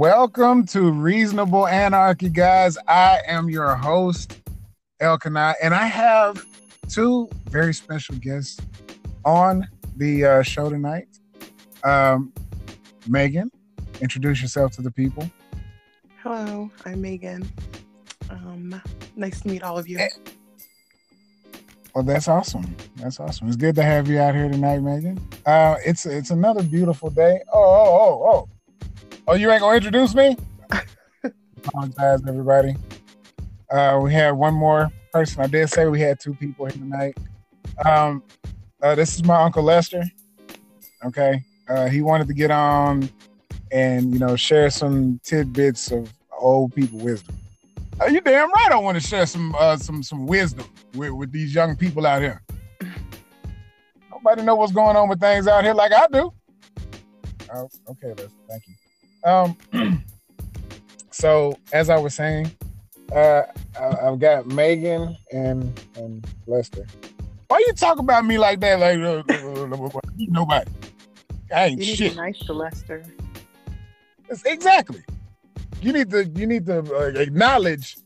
Welcome to Reasonable Anarchy, guys. I am your host, Elkanah, and I have two very special guests on the uh, show tonight. Um, Megan, introduce yourself to the people. Hello, I'm Megan. Um, nice to meet all of you. Well, that's awesome. That's awesome. It's good to have you out here tonight, Megan. Uh, it's it's another beautiful day. Oh, oh, oh, oh. Oh, you ain't gonna introduce me? Apologize, everybody. Uh, we have one more person. I did say we had two people here tonight. Um, uh, this is my uncle Lester. Okay, uh, he wanted to get on and you know share some tidbits of old people wisdom. Uh, you damn right. I want to share some uh, some some wisdom with, with these young people out here. Nobody know what's going on with things out here like I do. Oh, okay, Lester. Thank you. Um, so as I was saying, uh, I, have got Megan and and Lester. Why you talk about me like that? Like uh, nobody. I ain't you need shit. To be nice to Lester. It's exactly. You need to you need to uh, acknowledge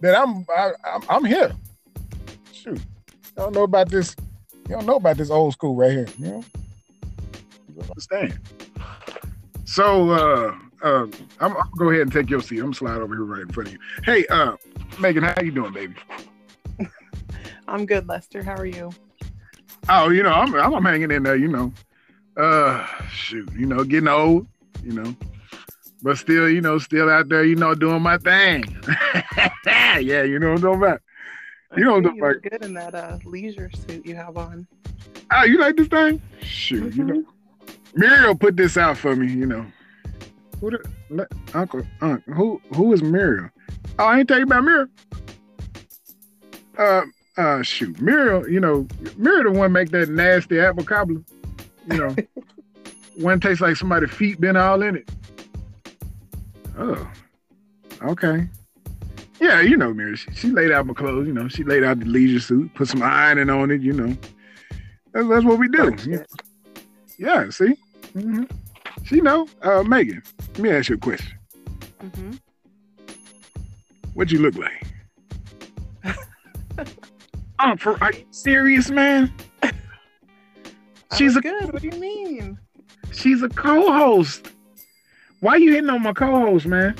that I'm I, I'm I'm here. Shoot, I don't know about this. You don't know about this old school right here. You know, you don't understand. So uh, uh, I'm, gonna go ahead and take your seat. I'm slide over here right in front of you. Hey, uh, Megan, how you doing, baby? I'm good, Lester. How are you? Oh, you know, I'm I'm hanging in there. You know, uh, shoot, you know, getting old. You know, but still, you know, still out there. You know, doing my thing. yeah, you know what I'm talking about. You know, you look good in that uh, leisure suit you have on. Oh, you like this thing? Shoot, mm-hmm. you know. Muriel put this out for me, you know. Who the, Uncle, Uncle, who who is Muriel? Oh, I ain't tell you about Muriel. Uh, uh, shoot, Muriel, you know, Muriel the one make that nasty apple cobbler. You know, one tastes like somebody's feet been all in it. Oh, okay. Yeah, you know, Muriel. She, she, laid out my clothes. You know, she laid out the leisure suit, put some ironing on it. You know, that's, that's what we do. Yeah, see. Mm-hmm. She know. Uh, Megan, let me ask you a question. Mm-hmm. What you look like? oh, for are you serious, man? She's a good. What do you mean? She's a co-host. Why you hitting on my co-host, man?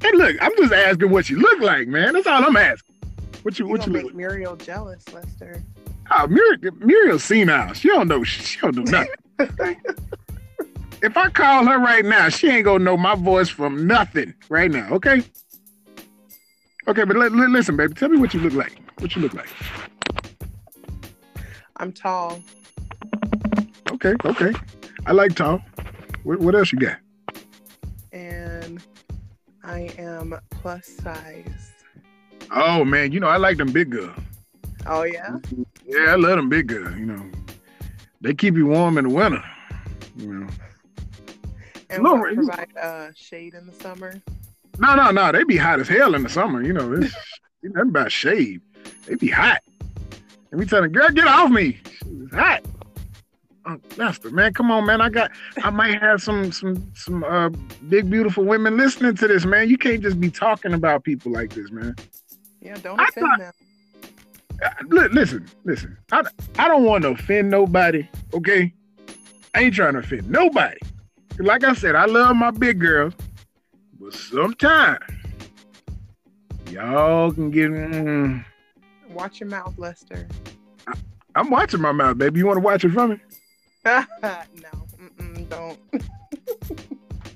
Hey, look, I'm just asking what you look like, man. That's all I'm asking. What you, you what you make look? Muriel jealous, Lester. Oh, Muriel, Muriel's senile. She don't know. She don't know nothing. if I call her right now, she ain't gonna know my voice from nothing right now. Okay. Okay, but listen, baby. Tell me what you look like. What you look like? I'm tall. Okay, okay. I like tall. What, what else you got? And I am plus size. Oh man, you know I like them big girls. Oh yeah. Yeah, I love them big girls. You know, they keep you warm in the winter. You know. And no, provide uh, shade in the summer. No, no, no. They be hot as hell in the summer. You know, it's nothing about shade. They be hot. And we tell them, girl, get off me. It's hot. Oh, Lester, man, come on, man. I got, I might have some, some, some uh, big, beautiful women listening to this, man. You can't just be talking about people like this, man. Yeah, don't offend them. Listen, listen. I, I don't want to offend nobody, okay? I ain't trying to offend nobody. Like I said, I love my big girls, but sometimes y'all can get. Mm, Watch your mouth, Lester. I, am watching my mouth, baby. You want to watch it from me? no, don't.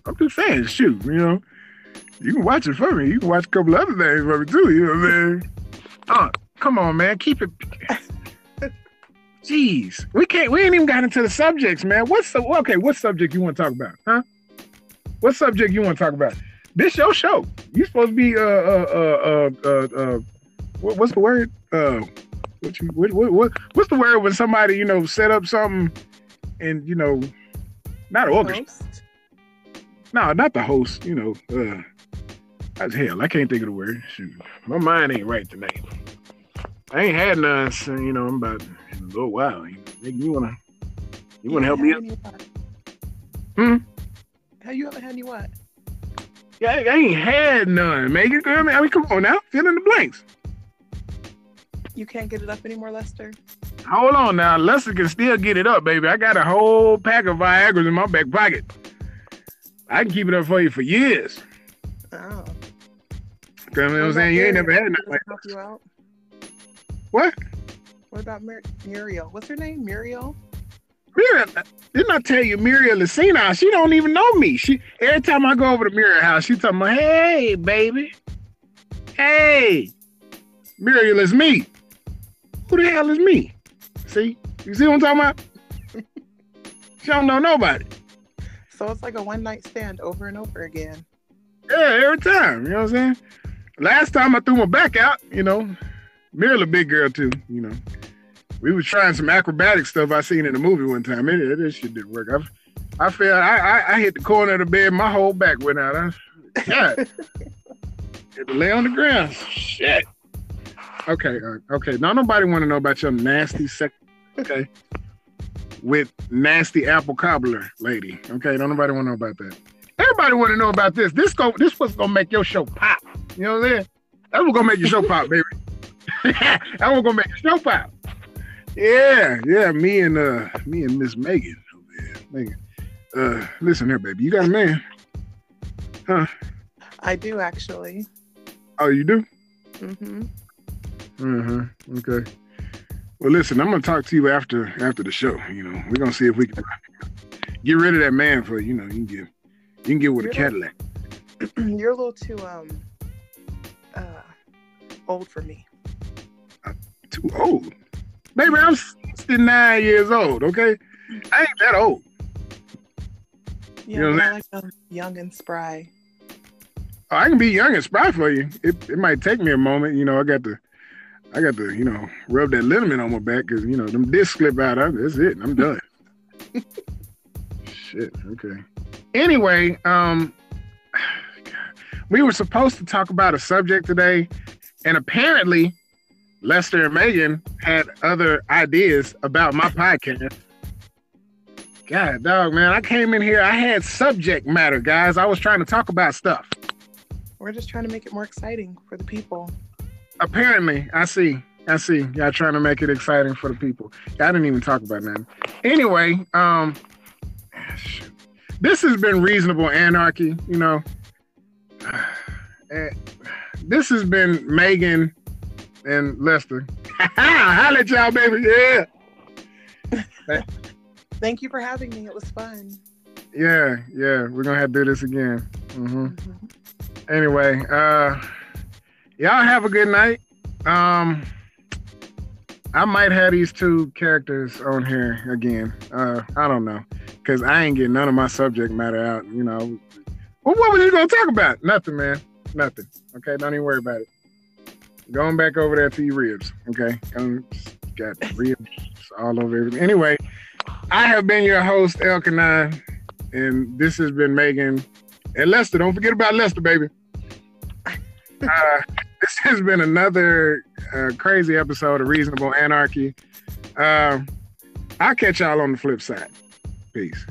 I'm just saying, shoot, you know, you can watch it for me. You can watch a couple other things for me too. You know what I mean? Uh, Come on, man. Keep it. Jeez, we can't. We ain't even got into the subjects, man. What's the okay? What subject you want to talk about, huh? What subject you want to talk about? This your show. You supposed to be uh uh uh uh, uh what, what's the word? Uh, what you what, what what what's the word when somebody you know set up something and you know not an orchestra. No, not the host. You know, uh, that's hell. I can't think of the word. Shoot, my mind ain't right tonight. I ain't had none since you know I'm about a little while. You, you wanna you wanna help me out? Hmm. How you haven't had any what? Yeah, I, I ain't had none, Megan. I mean, I mean, come on now, fill in the blanks. You can't get it up anymore, Lester. Hold on now, Lester can still get it up, baby. I got a whole pack of Viagra's in my back pocket. I can keep it up for you for years. Oh. You know what I'm saying? You ain't never had nothing like help you out. What? What about Mur- Muriel? What's her name? Muriel? Muriel, didn't I tell you Muriel is senile? She don't even know me. She every time I go over to Muriel house, she talking about, hey, baby. Hey. Muriel is me. Who the hell is me? See? You see what I'm talking about? she don't know nobody. So it's like a one night stand over and over again. Yeah, every time. You know what I'm saying? Last time I threw my back out, you know, Muriel a big girl too, you know. We was trying some acrobatic stuff I seen in the movie one time. It, it, it shit didn't work. I, I fell. I, I, I hit the corner of the bed. My whole back went out. I, God, to lay on the ground. Shit. Okay, uh, okay. Now nobody want to know about your nasty sex. Okay, with nasty apple cobbler lady. Okay, don't nobody want to know about that. Everybody want to know about this. This go. This was gonna make your show pop. You know what I'm saying? That's what's gonna make your show pop, baby. That's what's gonna make a show pop. Yeah, yeah. Me and uh, me and Miss Megan over here. Megan. Uh, listen here, baby. You got a man? Huh? I do actually. Oh, you do? Mm-hmm. Mm-hmm. Okay. Well, listen, I'm gonna talk to you after after the show. You know, we're gonna see if we can get rid of that man for you know you can get you can get with a You're Cadillac. You're a little too um uh old for me. Too old, baby. I'm 69 years old. Okay, I ain't that old. Yeah, know but I like young and spry. Oh, I can be young and spry for you. It it might take me a moment. You know, I got to I got to you know rub that liniment on my back because you know them discs slip out. I, that's it. I'm done. Shit. Okay. Anyway, um, we were supposed to talk about a subject today, and apparently, Lester and Megan had other ideas about my podcast. God, dog, man, I came in here. I had subject matter, guys. I was trying to talk about stuff. We're just trying to make it more exciting for the people. Apparently, I see. I see. Y'all trying to make it exciting for the people. Y'all didn't even talk about that. Anyway, um, shoot. this has been reasonable anarchy. You know, Eh, this has been Megan and Lester. Holla at y'all, baby. Yeah, Thank you for having me. It was fun. yeah, yeah. We're gonna have to do this again. hmm Mhm. anyway, uh y'all have a good night. Um I might have these two characters on here again. Uh I don't know. Cause I ain't getting none of my subject matter out, you know. Well, what was you gonna talk about? Nothing, man. Nothing. Okay, don't even worry about it. Going back over there to your ribs. Okay. Got ribs all over everything. Anyway, I have been your host, Elkanah, and this has been Megan and Lester. Don't forget about Lester, baby. Uh, this has been another uh, crazy episode of Reasonable Anarchy. Um, I'll catch y'all on the flip side. Peace.